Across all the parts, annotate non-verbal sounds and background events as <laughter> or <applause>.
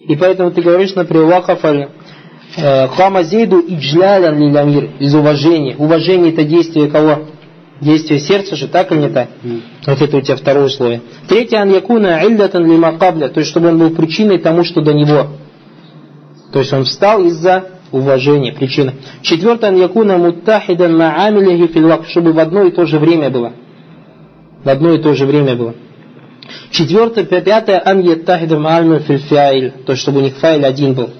И поэтому ты говоришь, например, вакафаль Кама Зейду иджлялян лилямир, из уважения. Уважение это действие кого? Действие сердца же, так или не так? Mm. Вот это у тебя второе условие. Третье, ан якуна иллятан лимакабля, то есть чтобы он был причиной тому, что до него. То есть он встал из-за уважения, причины. Четвертое, ан якуна муттахидан маамилихи филвак, чтобы в одно и то же время было. В одно и то же время было. Четвертое, пятое, ан яттахидан маамилихи фильфиаиль, то есть чтобы у них файл один был.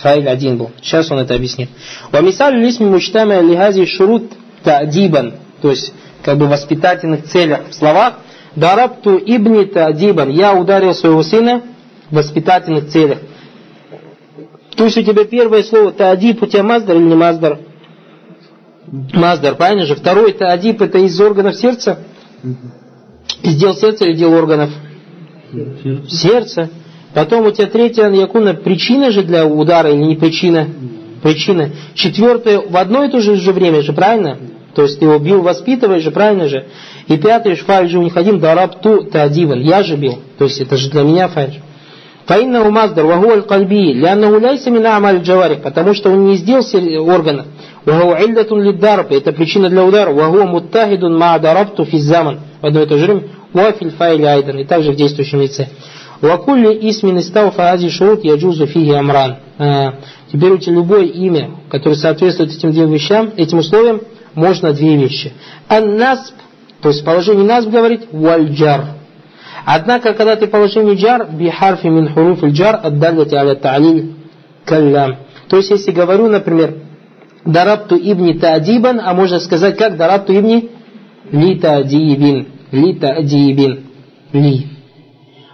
Фаиль один был. Сейчас он это объяснит. Вамисаль лисми мучтама лигази шурут та'дибан. То есть, как бы воспитательных целях в словах. Дарабту ибни та'дибан. Я ударил своего сына в воспитательных целях. То есть у тебя первое слово та'диб, у тебя маздар или не маздар? Маздар, правильно же? Второй та'диб это из органов сердца. Из дел сердца или дел органов? Сердце. Потом у тебя третья якуна причина же для удара или не причина? Причина. Четвертое в одно и то же, же время же, правильно? То есть ты его бил, воспитываешь же, правильно же? И пятый шфаль же унихадим дараб ту таадиван. Я же бил. То есть это же для меня фаль. Фаинна умаздар вагу аль кальби, ляна уляйся мина амаль джаварих, потому что он не сделал органа. Вагу иллятун лиддарб, это причина для удара. Вагу муттахидун ма дарабту физзаман. В одно и то же время. Уафиль файли айдан. И также в действующем лице. Вакулли исмин истауфа ази шурут яджузу фиги амран. Теперь у тебя любое имя, которое соответствует этим двум вещам, этим условиям, можно две вещи. Ан-насб, то есть положение насб говорит, вальджар. Однако, когда ты положение джар, бихарфи мин хуруф джар, отдаляти аля та'лиль каллям. То есть, если говорю, например, дарабту ибни та'дибан, а можно сказать как дарабту ибни ли та'дибин. Ли та'дибин. Ли.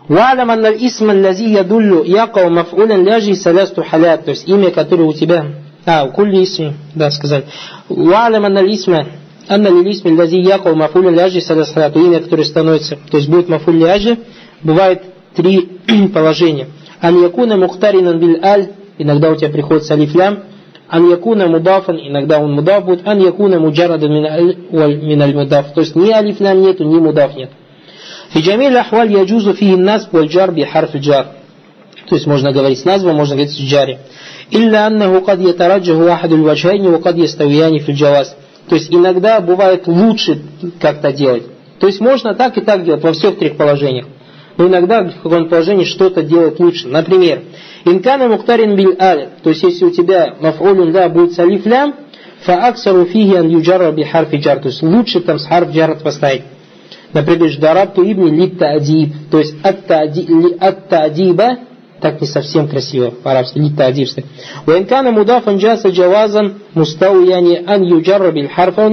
Валям анна исма лази ядуллю якау маф'улян ляжи салясту халят. То есть имя, которое у тебя... А, кулли исми, да, сказать. Валям анна исма Амма лилисми лази яков мафуля ляжи саласнатуина, который становится, то есть будет мафуль ляжи, бывает три <clears throat> положения. Ан якуна мухтаринан биль аль, иногда у тебя приходится алифлям, ан якуна мудафан, иногда он мудаф будет, ан якуна муджарадан мин аль мудаф, то есть ни алифлям нету, ни мудаф нет. Фи джамиль ахваль яджузу фи нас валь би харф джар. То есть можно говорить с назвом, можно говорить с джари. Илля аннаху кад ятараджаху ахаду ваджхайни, ва кад яставияни фи джавас. То есть иногда бывает лучше как-то делать. То есть можно так и так делать во всех трех положениях. Но иногда в каком-то положении что-то делать лучше. Например, инкана мухтарин бил аль. То есть если у тебя маф'улюн да будет с алиф лям, фааксару фиги ан юджарра би харфи джар. То есть лучше там с харф джар поставить. Например, дарабту ибни литтадиб, то есть ат-та'диба, так не совсем красиво по-арабски, литтадиб. Ваинкана мудафан джаса джавазан мустауяни ан юджарра биль харфа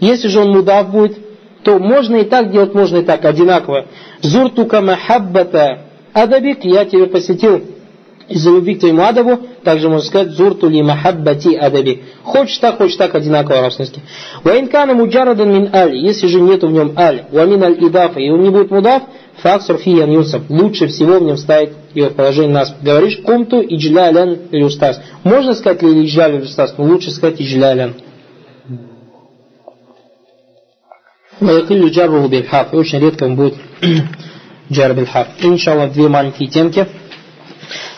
Если же он мудаф будет, то можно и так делать, можно и так, одинаково. Зуртука махаббата адабик, я тебя посетил из-за любви к твоему адабу, также можно сказать зурту ли махаббати адаби. Хочешь так, хочешь так, одинаково арабский. Ваинкана муджарадан мин аль, если же нету в нем аль, вамин аль идафа, и он не будет мудаф, факсур фи юсаб. Лучше всего в нем ставить его в положение нас. Говоришь кумту иджлялян или устас. Можно сказать ли иджлялян или устас, но лучше сказать иджлялян. Ваякилю джарруху бильхаф. И очень редко он будет <clears throat> джар бильхаф. Иншаллах, две маленькие темки.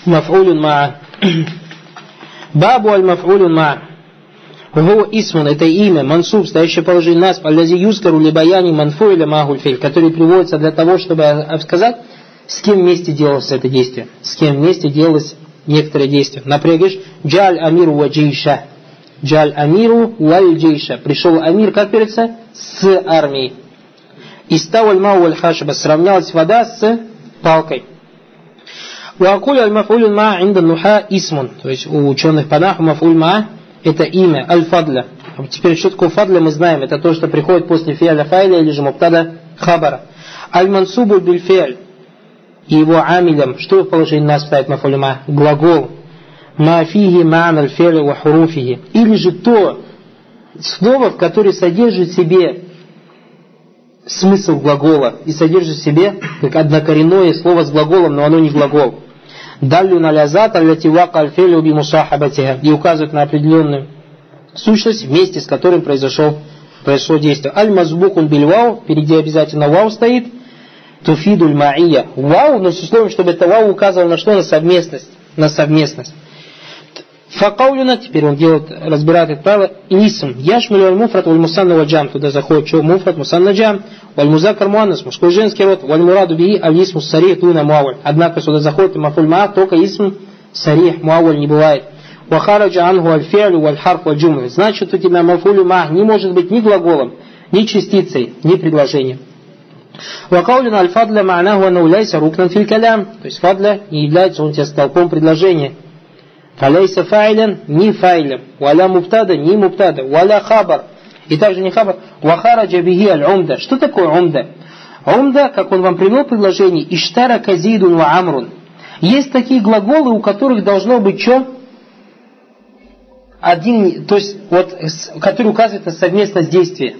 маф'улюн ма. <clears throat> Бабу аль маф'улюн ма. Гу исмун, это имя, мансуб, стоящее положение нас, аллази юскару ли баяни манфуиля магуль филь, который приводится для того, чтобы сказать, с кем вместе делалось это действие, с кем вместе делалось некоторое действие. Например, говоришь, джаль амиру ва джейша. Джаль амиру валь джейша. Пришел амир, как передается, с армией. Истау аль валь хашаба. Сравнялась вода с палкой. Вакуль аль-мафуль ма инда нуха исмун. То есть у ученых по наху мафуль ма это имя аль-фадля. Теперь что такое фадля мы знаем. Это то, что приходит после фиаля файля или же муптада хабара. Аль-мансубу биль фиаль. И его амилем, что в положении нас ставит мафуль ма? Глагол. Ма фиги ма'ан аль-фиаля ва хуруфиги. Или же то слово, в которое содержит в себе смысл глагола и содержит в себе как однокоренное слово с глаголом, но оно не глагол даллю на лязат аллати вака альфелю би мусахабатиха и указывает на определенную сущность, вместе с которым произошел, произошло действие. Аль мазбукун бильвау, впереди обязательно вау стоит, туфидуль маия. Вау, но с условием, чтобы это вау указывало на что? На совместность. На совместность. Факаулюна, теперь он делает, разбирает это правило, исм. Яшмилю аль муфрат валь мусанна джам. Туда заходит что? Муфрат, мусанна джам. Валь музакар муаннас, мужской женский род. Валь мураду бии аль исму сарих туна муаваль. Однако сюда заходит и мафуль ма, только исм сарих муаваль не бывает. Вахараджа ангу аль фиалю валь харф валь джумлю. Значит, у тебя мафулю ма не может быть ни глаголом, ни частицей, ни предложением. Вакаулина аль-фадля ма'наху анауляйся рукнан филь калям. То есть фадля не является он тебе столпом предложения. Фаляйса файлен не файлем. Валя муптада не муптада. Валя хабар. И также не хабар. Вахара джабихи аль-умда. Что такое умда? Умда, как он вам привел предложение, иштара казидун ва амрун. Есть такие глаголы, у которых должно быть что? Один, то есть, вот, который указывает на совместность действия.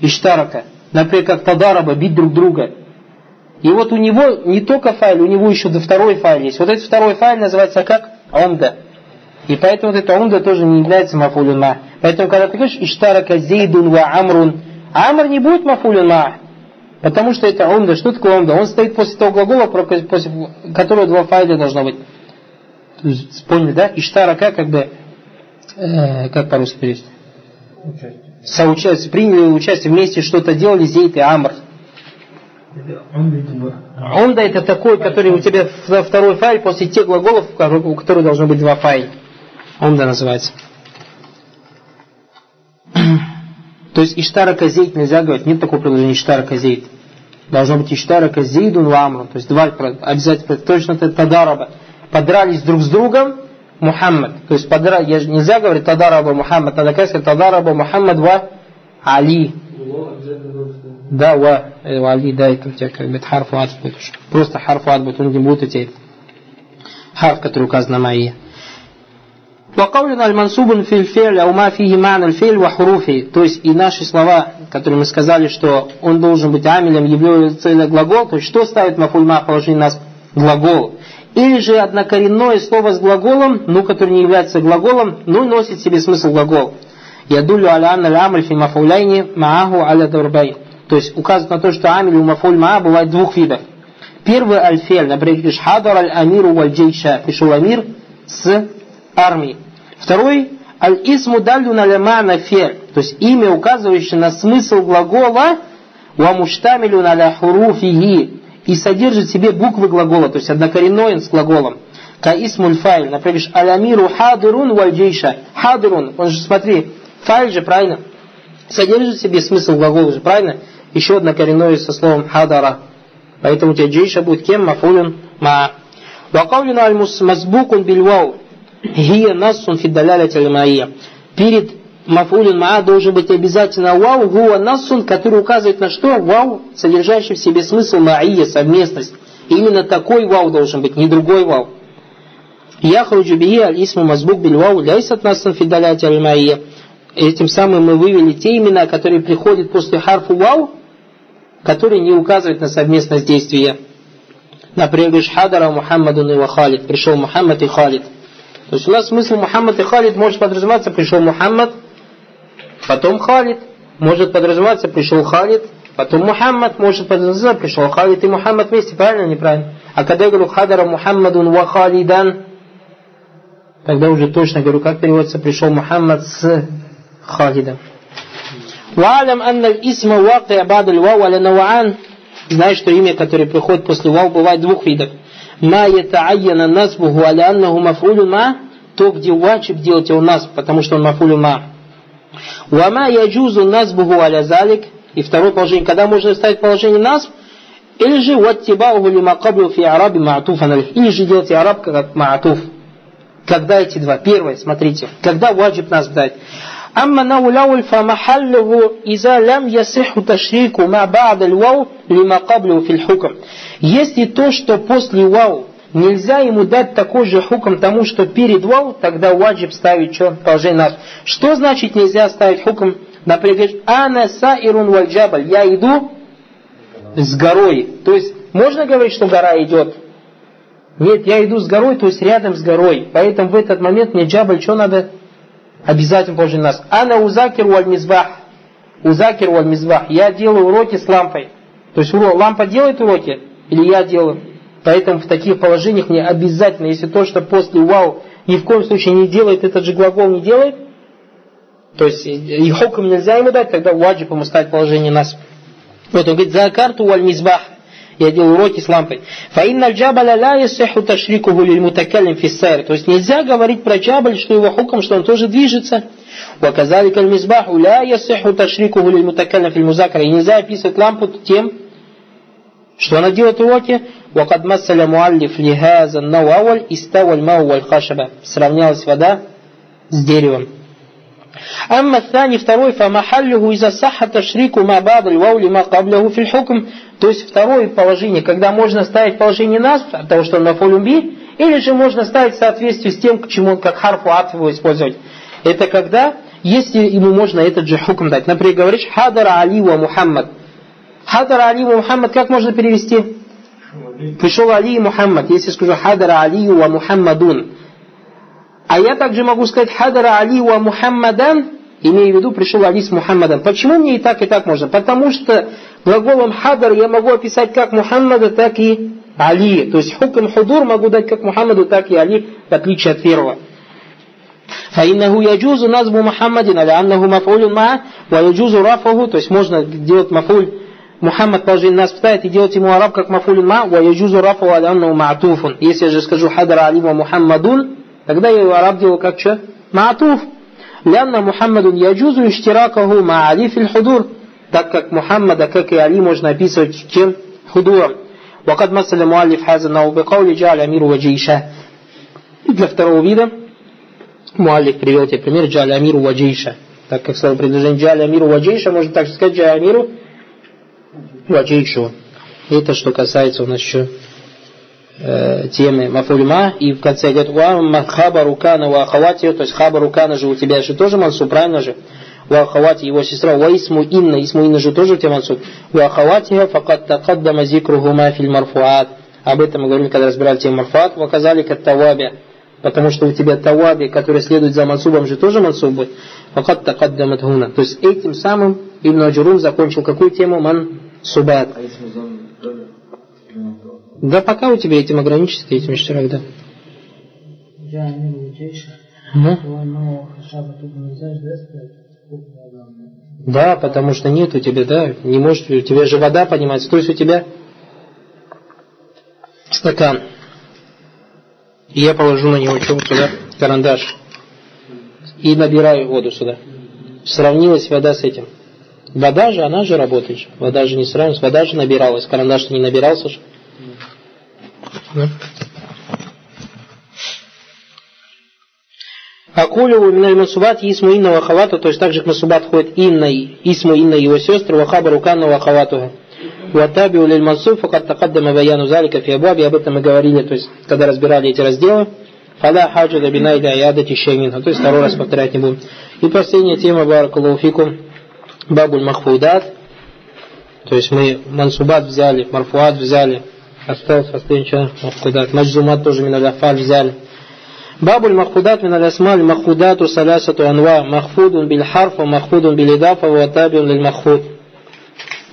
Иштарака. Например, как тадараба, бить друг друга. И вот у него не только файл, у него еще второй файл есть. Вот этот второй файл называется как? Омда. И поэтому вот эта омда тоже не является мафулюн ма. Поэтому, когда ты говоришь иштарака зейдун ва амрун, амр не будет мафулюн ма. Потому что это омда. Что такое омда? Он стоит после того глагола, после которого два файла должно быть. Поняли, да? Иштарака как бы, э, как по-русски перевести? соучастие, приняли участие вместе, что-то делали, Зейд и Амр. Онда это такой, который у тебя второй файл после тех глаголов, у которых должно быть два файла. Онда называется. То есть Иштара Казейт нельзя говорить, нет такого предложения Иштара Казейт. Должно быть Иштара Казейдун Ламру. То есть два обязательно точно это Тадараба. Подрались друг с другом, Мухаммад. То есть подра... я же нельзя говорить Тадараба Мухаммад, надо сказать Тадараба Мухаммад ва Али Да, ва, э, ва Али, да, это у тебя как бы харфу ад будет. Просто харфу ад будет, он не будет эти харф, который указан на мои. وقولنا المنصوب في الفعل أو ما فيه معنى الفعل وحروفه то есть и наши слова, которые мы сказали, что он должен быть амилем, является глагол, то есть что ставит мафульма в положении нас глагол. Или же однокоренное слово с глаголом, ну, который не является глаголом, но носит в себе смысл глагол. Ядулю аля анна амаль фи мафауляйни мааху аля дарбай. То есть указывает на то, что амиль у мафуль маа бывает двух видов. Первый альфель, например, говоришь хадар аль амиру валь джейша, пришел амир с армией. Второй аль исму далю на фель, то есть имя, указывающее на смысл глагола, ва муштамилю на хуруфихи, и содержит в себе буквы глагола, то есть однокоренной с глаголом. Каисмуль файль, например, алямиру хадырун вальджейша. Хадырун, он же, смотри, файль же, правильно? Содержит в себе смысл глагола же, правильно? Еще однокоренное со словом хадара. Поэтому джейша будет кем? Мафулюн ма. Вакаулюна аль-мазбукун бильвау. Хия нассун фиддаляля маия. Перед мафулин маа должен быть обязательно вау, гуа насун, который указывает на что? Вау, содержащий в себе смысл маия, совместность. Именно такой вау должен быть, не другой вау. Яхруджу бихи аль-исму мазбук биль вау, ляйсат насун фидаляти аль Этим самым мы вывели те имена, которые приходят после харфу вау, которые не указывают на совместность действия. Например, Хадара Мухаммаду и Халид. Пришел Мухаммад и Халид. То есть у нас смысл Мухаммад и Халид может подразумеваться, пришел Мухаммад, потом Халид. Может подразумеваться, пришел Халид, потом Мухаммад. Может подразумеваться, пришел Халид и Мухаммад вместе. Правильно или неправильно? А когда я говорю Хадара Мухаммадун ва Халидан, тогда уже точно говорю, как переводится, пришел Мухаммад с Халидом. Валям анна исма вакия бад вау аля наваан. Знаешь, что имя, которое приходит после вау, бывает двух видов. Ма ятаайяна насбуху аля аннаху мафулю ма, то, где вачиб делать его нас, потому что он мафулю ма. Вама яджузу насбуху аля залик. И второе положение, когда можно ставить положение нас, или же ваттибауху лима каблю фи араби маатуфа Или же делать араб как маатуф. Когда эти два? Первое, смотрите. Когда ваджиб нас дать. أما أنه لو فمحله إذا لم يصح تشريك ما بعد الواو لما قبله في الحكم. Если то, что после вау Нельзя ему дать такой же хуком тому, что перед вау, тогда ваджиб ставить что? Положение нас. Что значит нельзя ставить хуком? Например, говорит, ана саирун вальджабаль. Я иду с горой. То есть, можно говорить, что гора идет? Нет, я иду с горой, то есть рядом с горой. Поэтому в этот момент мне джабаль, что надо? Обязательно положение нас. Ана узакир валь мизбах. Узакир валь мизбах. Я делаю уроки с лампой. То есть лампа делает уроки, или я делаю. Поэтому в таких положениях мне обязательно, если то, что после вау ни в коем случае не делает, этот же глагол не делает, то есть и хукм нельзя ему дать, тогда ваджиб ему ставить положение нас. Вот он говорит, за карту валь мизбах. Я делаю уроки с лампой. Фаинна джабаля ла ясиху ташрикуху лиль мутакалим фиссайр. То есть нельзя говорить про джабаль, что его хукм, что он тоже движется. وكذلك المصباح لا يصح تشريكه للمتكلم في المذاكرة. И нельзя описывать лампу тем, что она делает уроки. وقد مثل مؤلف لهذا النوع أول استوى الماء والخشبة. Сравнялась вода с деревом. أما الثاني второй فمحله إذا صح تشريك ما بعد الواو لما قبله في الحكم то есть второе положение, когда можно ставить положение нас, от того, что на фолюмби, или же можно ставить в соответствии с тем, к чему он как харфу его использовать. Это когда, если ему можно этот же хукм дать. Например, говоришь «Хадара Али ва Мухаммад». «Хадара Али ва Мухаммад» как можно перевести? Пришел Али и Мухаммад. Если скажу «Хадара Али ва Мухаммадун». А я также могу сказать «Хадара Али ва Мухаммадан», имея в виду «пришел Али с Мухаммадом». Почему мне и так, и так можно? Потому что глаголом «хадар» я могу описать как Мухаммада, так и Али. То есть хукм худур могу дать как Мухаммаду, так и Али, в отличие от первого. فإنه يجوز نصب محمد لأنه مفعول معه ويجوز رفعه то есть можно делать мафуль Мухаммад положение нас ставит и делать ему араб как мафуль ма ва яджузу рафу алянну ма'туфун. Если я же скажу хадара алима Мухаммадун, тогда я его араб делаю как что? Ма'туф. Лянна Мухаммадун яджузу иштиракаху ма али фил худур. Так как Мухаммада, как и Али, можно описывать чем? Худуром. وقد مثل المؤلف هذا النوع بقول جعل أمير وجيشه. Для второго вида Муаллик привел тебе пример Джаля Амиру Ваджейша. Так как слово предложение Джаля Амиру Ваджейша, можно так сказать Джаля Амиру Ваджейшу. Это что касается у нас еще э, темы Мафульма. И в конце говорит, Ва хабару кана ва ахавати, то есть хабару кана же у тебя же тоже мансу, правильно же? Сестра, واسم إن، اسم إن же тоже у тебя منصوب. وأخواتها فقد تقدم ذكرهما في المرفوعات. Об этом мы говорили, когда разбирали тему مرفوعات. وكذلك التوابع потому что у тебя توابع, который следует за мансубом, же тоже منصوب будет. فقد تقدمت هناك. То есть этим самым Ибн Аджурум закончил какую тему? منصوبات. Да пока у тебя этим ограничится, этим штирах, да. Да, потому что нет у тебя, да, не может, у тебя же вода поднимается, то есть у тебя стакан и я положу на него что сюда карандаш и набираю воду сюда. Сравнилась вода с этим. Вода же, она же работает. Вода же не сравнилась, вода же набиралась. Карандаш не набирался же. Да. Акулю миналь масубат исму инна вахавату, то есть также к масубат ходит инна, исму инна его сестры, вахабару канна вахавату. Ватаби улиль мансуб, факат такаддама баяну залика фи абаби, об этом мы говорили, то есть, когда разбирали эти разделы. Фада хаджа дабина или аядати шейминха, то есть второй раз повторять не будем. И последняя тема баракалуфикум бабуль махфудат, то есть мы мансубат взяли, марфуат взяли, осталось последний? Махфудат, маджзумат тоже миналяфаль взяли. باب المخفوضات من الأسماء المخفوضات ثلاثة أنواع مخفوض بالحرف ومخفوض بالإضافة وتابع للمخفوض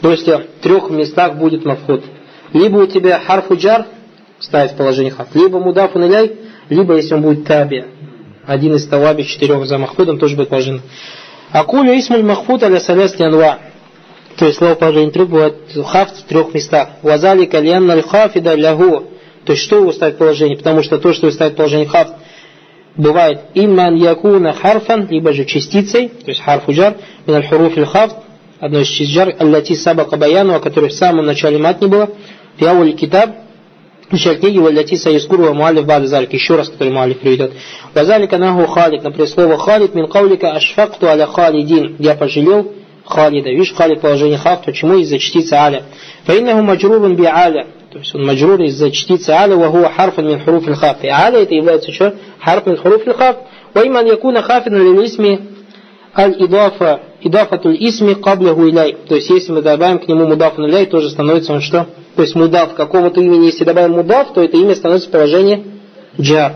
то есть в трех местах будет мафхуд. Либо у тебя харфу джар, ставить в положение харф, либо мудафу наляй, либо если он будет таби, один из таваби четырех за махфудом тоже будет положен. Акулю исмуль махфуд аля салясти анва. То есть слово положение трех бывает хаф в трех местах. Вазали кальян аль хафида лягу. То есть что его ставить в положение? Потому что то, что его ставить в положение хаф, бывает إما أن يكون حرفا, либо же частицей, то есть حرف جر، من حروف الخفض, одной из частиц جر, التي سبق بيانها, о которой в самом начале матна было, في أول الكتاب, начале книги, والتي سيذكرها المؤلف بعد ذلك, еще раз, который مؤلف приведет. Вазалика наху халид, например, слово халид, мин каулика ашфакту аля халидин, я пожалел халида. Видишь, халид положение хаф, почему из-за частицы аля. Фаиннаху маджрубан би аля, то есть он маджрур из-за частицы аля, вахуа харфан мин хуруф хаф. И аля это является что? Харф мин хуруф хаф. Ваиман якуна хафин лилисми аль-идафа идафатуль исми каблягу иляй. То есть, если мы добавим к нему мудаф иляй, тоже становится он что? То есть, мудав какого-то имени, если добавим мудаф, то это имя становится в положении джар.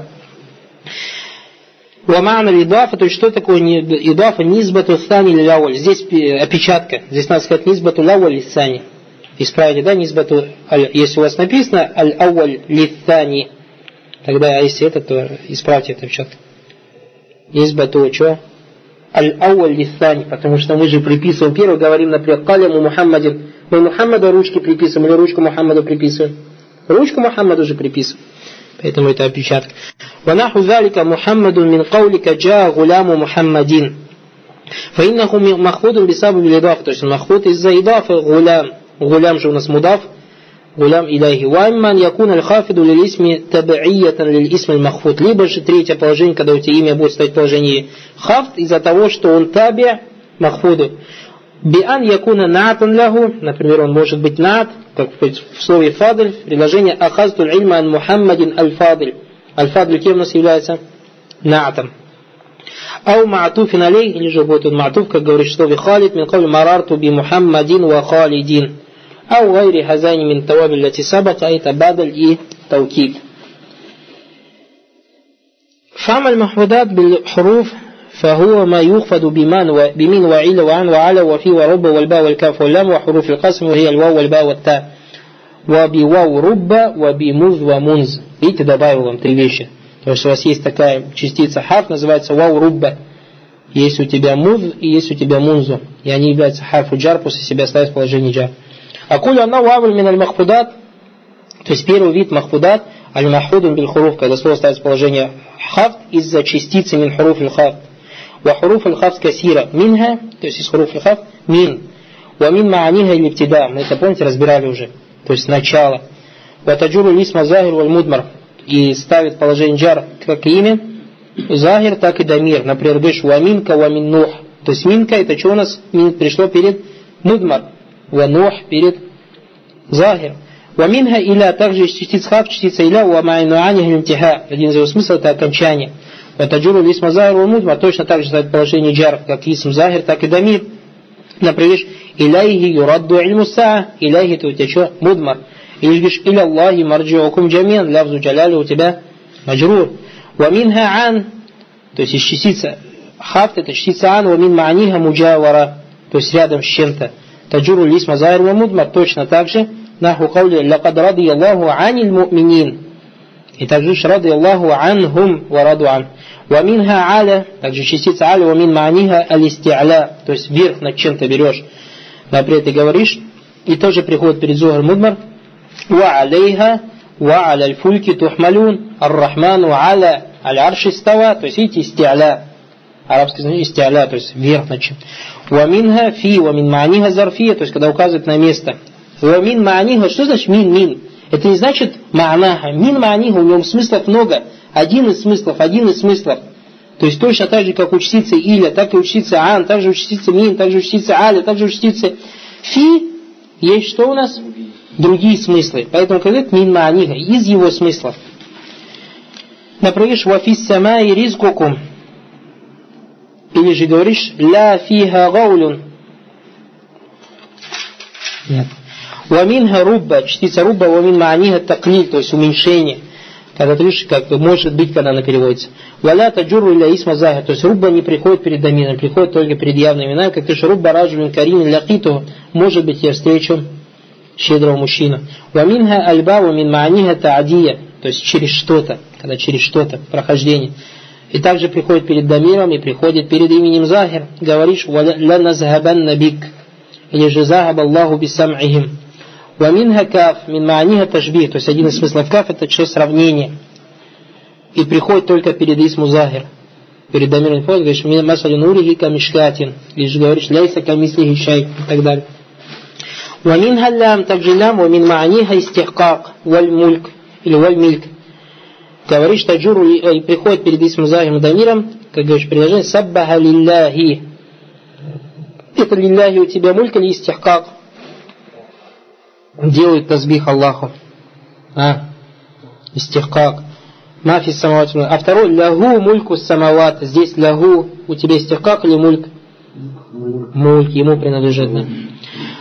Вамана идафа, то есть что такое идафа? Низбату сани ляволь. Здесь опечатка. Здесь надо сказать низбату ляволь сани исправите, да, низбату, если у вас написано аль-ауаль литани, тогда, а если это, то исправьте это в чат. Низбату, что? Аль-ауаль литани, потому что мы же приписываем, первый говорим, например, каляму Мухаммадин, мы Мухаммаду ручки приписываем или ручку Мухаммаду приписываем? Ручку Мухаммаду же приписываем. Поэтому это опечатка. ونحو ذلك محمد من قولك جاء غلام محمد فإنه مخفوض بسبب الإضافة то есть مخفوض из-за إضافة غلام Гулям же у нас мудав. Гулям иляхи. Вайман якун аль-хафиду лиль-исми табииятан лиль-исми махфут. Либо же третье положение, когда у тебя имя будет стоять в положении хафт, из-за того, что он таби махфуду. Биан якуна наатан лягу, например, он может быть Нат, как в слове фадль, предложение ахазтуль ильма ан мухаммадин аль-фадль. Аль-фадль кем у нас является? Наатом. Ау маатуфин алей, или же будет он маатуф, как говорит в слове халид, мин кавли марарту би мухаммадин ва халидин. Ау гайри хазани мин таваби лати сабака, это бадаль и таукид. فعمل محمودات بالحروف فهو ما يخفض بمن بمن وعل وعن وعلى وفي ورب والباء والكاف واللام وحروف القسم وهي الواو والباء والتاء وبواو رب وبمذ ومنز видите добавил вам три вещи то есть у вас есть такая частица хаф называется вау рубба есть у тебя муз и есть у тебя мунзу и они являются харфу джар после себя ставят в положение джар Акуля анна уавль мин аль махфудат, то есть первый вид махфудат, аль махфудун биль хуруф, когда слово ставит в положение хафт из-за частицы мин хуруф аль хафт. Ва хуруф аль хафт касира минха, то есть из хуруф аль хафт мин. Ва мин мааниха или птида, мы это помните разбирали уже, то есть начало. Ва таджуру лисма захир валь мудмар, и ставит положение джар как имя, захир, так и дамир. Например, говоришь, ва минка, ва мин нух. То есть минка это что у нас мин пришло перед мудмар. Ванух перед захир. Ваминха иля также частица хав, частица иля, вамайнуани гlimтиха. Один из его смыслов это окончание. Ватаджуру лисма захир вамудма точно так же ставит положение джар, как исм захир, так и дамир. Например, иляйхи юрадду ильму саа, иляйхи это у тебя что? Мудмар. Или говоришь, иля Аллахи марджиукум джамин, лявзу джаляли у тебя маджрур. Ваминха ан, то есть из частицы хафт, это частица ан, вамин ма'ниха муджавара, то есть рядом с чем-то. Таджуру лисма захир вамудмар точно так же. Наху каули, лакад ради Аллаху анил му'минин. И также ради Аллаху анхум ва раду ан. Ваминха аля, также частица аля, вамин ма'ниха алисти'ля, то есть вверх над чем-то берешь. Например, ты говоришь, и тоже приходит перед Зухар Мудмар, ва алейха, ва аля фульки тухмалюн, ар-рахману аля аль-арши става, то есть видите, исти'ля. Арабский значение исти'ля, то есть вверх над чем. Ваминха фи, вамин ма'ниха зарфия, то есть когда указывает на место. Вамин ма'ниха, что значит мин, мин? Это не значит ма'наха. Мин ма'ниха, у него смыслов много. Один из смыслов, один из смыслов. То есть точно так же, как учтится Иля, так и учтится Ан, так же учтится Мин, так же учтится Аля, так же учтится Фи. Есть что у нас? Другие смыслы. Поэтому когда Мин Ма'ниха, из его смыслов. Например, вафис сама и ризкукум. Или же говоришь, ля фиха гаулюн. Нет. Ваминха рубба, частица рубба, вамин ма'ниха таклиль, то есть уменьшение. Когда ты видишь, как может быть, когда она переводится. Валя таджуру или исма захир, то есть рубба не приходит перед домином, приходит только перед явными именами, как ты же рубба раджулин карин лякиту, может быть, я встречу щедрого мужчину. Ваминха альба, вамин ма'ниха та'адия, то есть через что-то, когда через что-то, прохождение. И также приходит перед домиром и приходит перед именем Захир. Говоришь, ля назхабанна бик. Или же захаб Аллаху бисам'ихим. Ваминха каф, мин ма'ниха ташбих, то есть один из смыслов каф это что сравнение. И приходит только перед исму захир. Перед домиром приходит, говоришь, масалю нурихи камишкатин. Или же говоришь, ляйса камислихи шай и так далее. Ваминха лям, также лям, вамин ма'ниха истихкак, валь мульк, или валь мильк. Говоришь, таджуру, и приходит перед исму захиром дамиром, как говоришь, предложение, саббаха лилляхи. Это лилляхи у тебя мульк или истихкак? делают тазбих Аллаху. А? Истихкак. Мафи самават. А второй, лягу мульку самават. Здесь лягу, у тебя истихкак или мульк? Мульк, ему принадлежит. Да.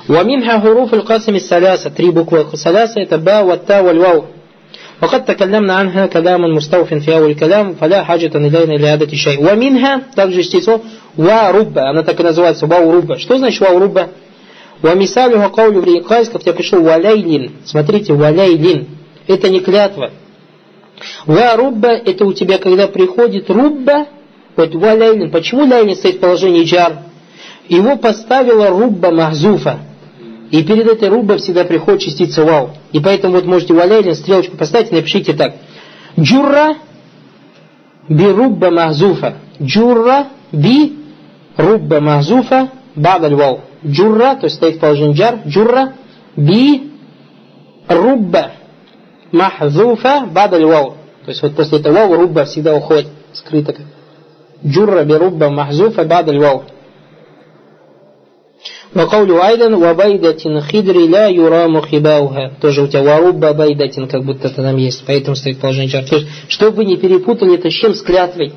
ومنها حروف القسم الثلاثة три буквы ثلاثة это با والتا والواو وقد تكلمنا عنها كلاما مستوف في أول الكلام فلا حاجة إلينا لإعادة شيء ومنها также частицу ва рубба она так и называется вау рубба что значит вау рубба Вамисалюха каулю в рейкайском, я пришел валяйлин. Смотрите, валяйлин. Это не клятва. Ва рубба, это у тебя, когда приходит рубба, вот валяйлин. Почему ляйлин стоит в положении джар? Его поставила рубба махзуфа. И перед этой руббой всегда приходит частица вау. И поэтому вот можете валяйлин, стрелочку поставить и напишите так. Джурра би рубба махзуфа. Джурра би рубба махзуфа бадаль вау. Джурра, то есть стоит в положении джар. Джурра би рубба махзуфа бадаль вау. То есть вот после этого вау рубба всегда уходит скрыто. Джурра би рубба махзуфа бадаль вау. Вакаулю айдан вабайдатин хидри ля юраму хибауха. Тоже у тебя варубба байдатин, как будто это там есть. Поэтому стоит положение чар. То есть, чтобы вы не перепутали это с чем? С клятвой.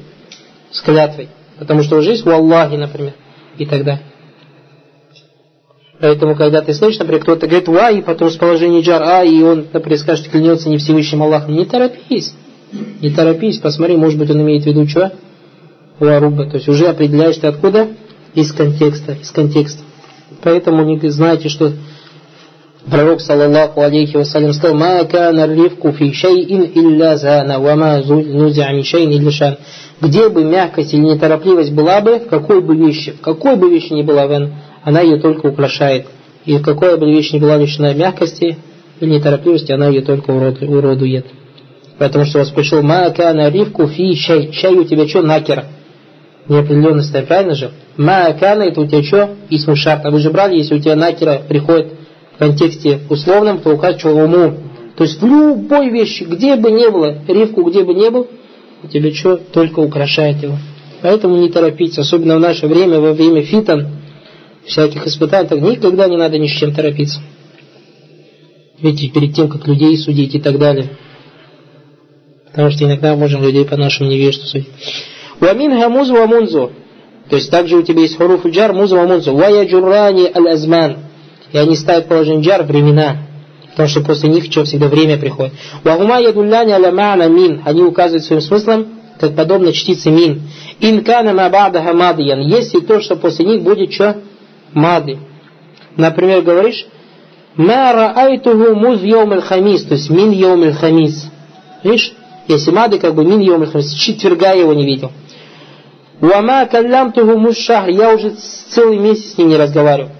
С клятвой. Потому что уже есть у Аллахи, например. И тогда. Поэтому, когда ты слышишь, например, кто-то говорит «ва», и потом с положения джар «а», и он, например, скажет, клянется не Всевышним Аллахом, не торопись. Не торопись, посмотри, может быть, он имеет в виду что? Варуба. То есть уже определяешь ты откуда? Из контекста. Из контекста. Поэтому не знаете, что пророк, саллаллаху алейхи вассалям, сказал, «Ма кана ривку фи шейин илля зана, ва ма нузиа ми шейн илля шан». Где бы мягкость или неторопливость была бы, в какой бы вещи, в какой бы вещи ни была, она ее только украшает. И в какой бы вещь ни была лишена мягкости или неторопливости, она ее только уродует. Потому что вас пришел «Ма кана ривку фи шей». Шей у тебя что? Накера неопределенности, правильно же? Ма кана это у тебя что? Исму шарт. А вы же брали, если у тебя накера приходит в контексте условном, то указывает уму. То есть в любой вещи, где бы ни было, ривку где бы ни был, у тебя что? Только украшает его. Поэтому не торопиться, особенно в наше время, во время фитон, всяких испытаний, так никогда не надо ни с чем торопиться. Видите, перед тем, как людей судить и так далее. Потому что иногда можем людей по нашему невежеству судить. Ваминха музу ва мунзу. То есть также у тебя есть хуруф джар, музу ва мунзу. Ва яджуррани аль азман. И они ставят положение джар времена. Потому что после них что всегда время приходит. Вагума ядулляни аля ма'на мин. Они указывают своим смыслом, как подобно чтице мин. Инкана ма ба'даха мадиян. Если то, что после них будет что? Мады. Например, говоришь, Ма раайтуху муз йом хамис, то есть мин йом хамис. Видишь? Если мады, как бы мин йом хамис, четверга его не видел. Вама каллямтуху мушшахр. Я уже целый месяц с ним не разговариваю.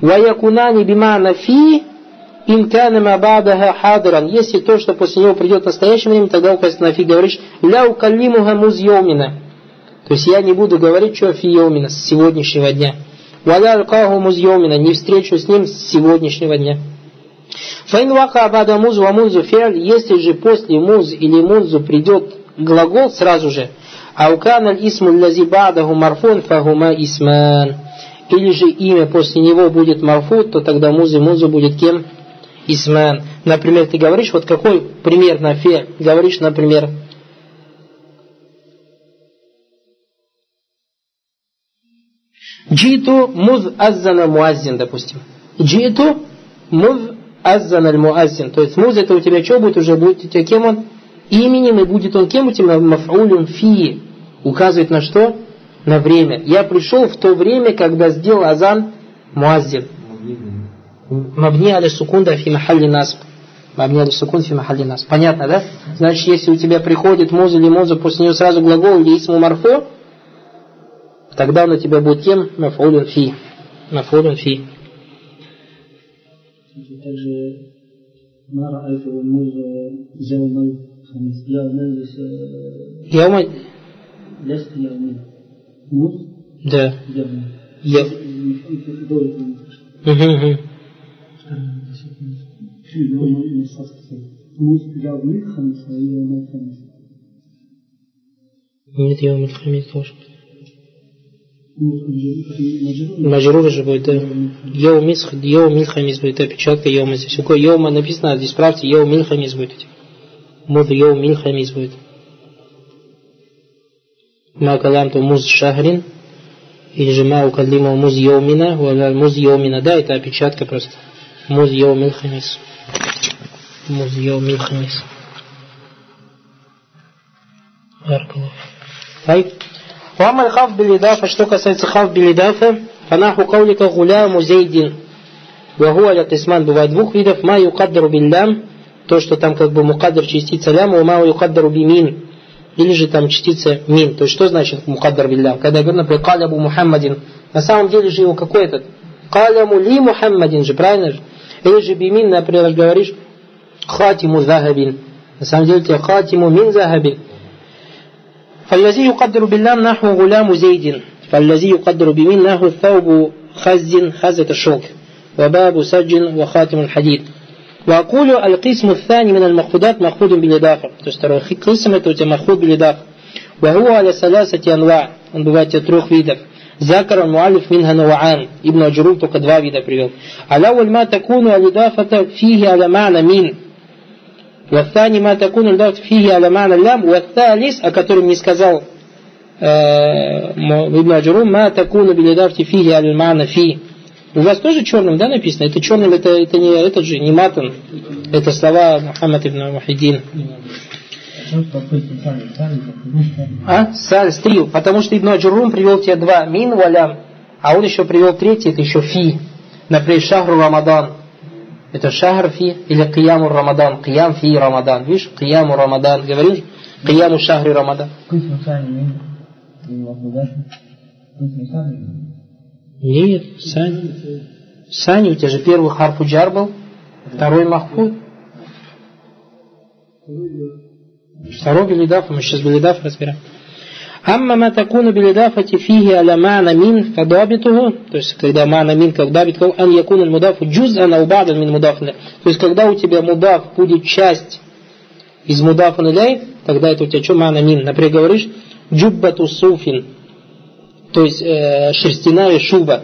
Ваякунани бимана фи инкана мабадаха хадиран. Если то, что после него придет настоящее время, тогда указывает на фи говоришь ля укаллимуха музьомина. То есть я не буду говорить, что фиомина с сегодняшнего дня. Валя алкаху музьомина. Не встречу с ним с сегодняшнего дня. Файн вака абада муз ва мунзу фиаль. Если же после муз или мунзу придет глагол сразу же, Аукан аль-исму лази бадаху марфун фагума исман. Или же имя после него будет марфут, то тогда музы музу будет кем? Исман. Например, ты говоришь, вот какой пример на фе? Говоришь, например, Джиту муз аззана муаззин, допустим. Джиту муз аззана муаззин. То есть муз это у тебя что будет уже? Будет у тебя кем он? Именем и будет он кем у тебя? Маф'улюм фи указывает на что? На время. Я пришел в то время, когда сделал азан муаззин. Мабни али сукунда фи махалли нас. Мабни али сукун фи махалли нас. Понятно, да? Значит, если у тебя приходит муз или муза, после нее сразу глагол или исму марфо, тогда он у тебя будет кем? Мафулюн фи. Мафулюн фи. Также Мара Айфу Муз Яумай Хамис. Да. Я. Нет, я умер тоже. Мажрур же будет, да. Йоу Мисх, Йоу Милхамис будет, да, печатка Йома здесь. Йома написано, здесь правьте, Йоу Милхамис будет. مذ يوم الخميس будет. ما калямту муз шахрин или же ما أكلمه مذ يومنا، مذ يومنا, да, это опечатка просто. مذ يوم الخميس. مذ يوم الخميس. وأما الخفض بالإضافة, что касается خفض بالإضافة، فنحو قولك غلام زيد. Ваху аля тисман бывает двух видов. Ма юкаддару биллям, то, что там как бы мукаддар частица лям, ма юкаддару бимин, или же там частица мин. То есть что значит мукаддар биллям? Когда я говорю, например, калябу Мухаммадин, на самом деле же его какой этот? Каляму ли Мухаммадин же, правильно же? Или же бимин, например, говоришь, хатиму захабин. На самом деле тебе хатиму мин захабин. فالذي يقدر باللام نحو غلام زيد فالذي يقدر بمن نحو ثوب خز خز الشوك وباب سج وخاتم الحديد وأقول القسم الثاني من المخفوضات مخفوض بالإضافة تشتري قسم это مخفوض بالإضافة وهو على ثلاثة أنواع он бывает трех видов ذكر المؤلف منها نوعان ابن أجروب только два вида привел الأول ما تكون الإضافة فيه على معنى من والثاني ما تكون الإضافة فيه على معنى اللام والثالث о котором не сказал Ибн Аджурум, ма такуну билидафти фиги аль мана фи. У вас тоже черным, да, написано? Это черным, это, это не этот же, не матан. Это слова Мухаммад ибн Мухиддин. А? Саль, стрил. Потому что Ибн Аджурум привел тебе два. Мин валям. А он еще привел третий, это еще фи. Например, шахру Рамадан. Это шахр фи или кияму Рамадан. Киям фи Рамадан. Видишь, кияму Рамадан. Говоришь, قيام شهر رمضان. Нет, ثاني. ثاني, у тебя же первый حرف جر был, второй مخفوض. Второй بالإضافة, мы сейчас بالإضافة разбираем. أما ما تكون الإضافة فيه على معنى من فضابطه, то есть когда معنى من как ضابط، أن يكون المضاف جزءا أو بعضا من المضاف. То есть когда у тебя мудаф будет часть из мудафа налей, тогда это у тебя что ма'на мин. Например, говоришь джуббату суфин, то есть э, шерстяная шуба.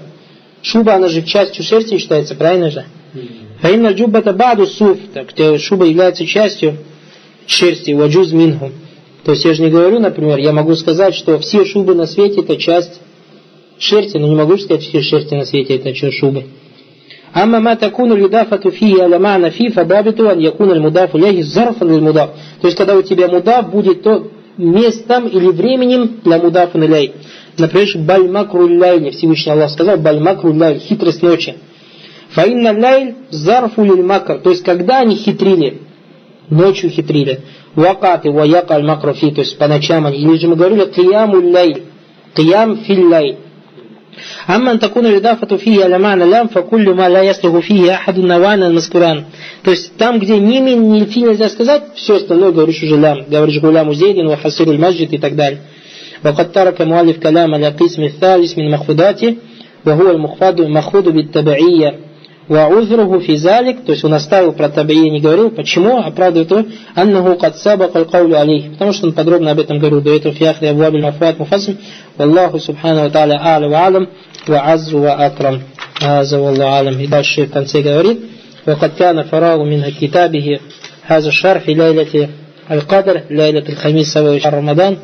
Шуба, она же частью шерсти считается, правильно же? Фаинна джубба это баду суф, так шуба является частью шерсти, ваджуз минху. То есть я же не говорю, например, я могу сказать, что все шубы на свете это часть шерсти, но не могу сказать, что все шерсти на свете это часть шубы. أما ما تكون الإضافة فيه على معنى فيه فضابطه أن يكون المضاف إليه ظرفا للمضاف. То есть когда у тебя мудаф будет то местом или временем для мудафа илей. Например, баль макру лайли, Всевышний Аллах сказал, баль макру лайль, хитрость ночи. Фаинна лайль зарфу лиль макр, то есть когда они хитрили, ночью хитрили. Вакаты, ваяка аль макрофи, то есть по ночам они. Или же мы говорили, кияму лайль, киям фил лайль. أما أن تكون الإضافة فيه على معنى لام فكل ما لا يصلح فيه أحد النوان المذكوران то есть там, где ни мин, ни фи нельзя сказать, все остальное говоришь уже лям. Говоришь гуляму зейдин, вахасиру маджид и так далее. وقد ترك مؤلف كلام على القسم الثالث من مخفوضاته وهو المخفض المخفوض بالتبعية وعذره في ذلك то есть он оставил про табия не говорил почему оправдывает его أنه قد سبق القول عليه потому что он подробно об этом говорил до этого في آخر أبواب المفوات مفصل والله سبحانه وتعالى أعلى وأعلم وعز وأكرم هذا والله أعلم и дальше в конце говорит وقد كان فراغ من كتابه هذا الشرح في ليلة القدر ليلة الخميس شهر رمضان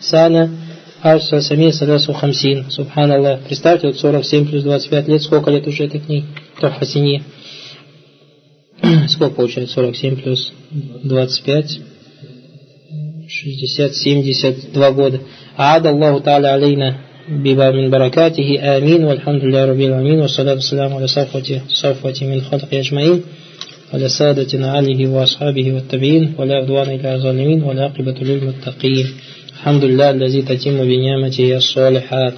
سنة 1953. Субханаллах. Представьте, вот 47 плюс 25 лет, сколько лет уже этой книги? Хасини. Сколько получается? 47 плюс 25? 60, 72 года. عاد الله تعالى علينا بباب من بركاته آمين والحمد لله رب العالمين والصلاة والسلام على صفوة صفوة من خلق أجمعين على سادة عليه وأصحابه والتابعين ولا عدوان إلى الظالمين ولا عقبة للمتقين الحمد لله الذي تتم بنعمته الصالحات.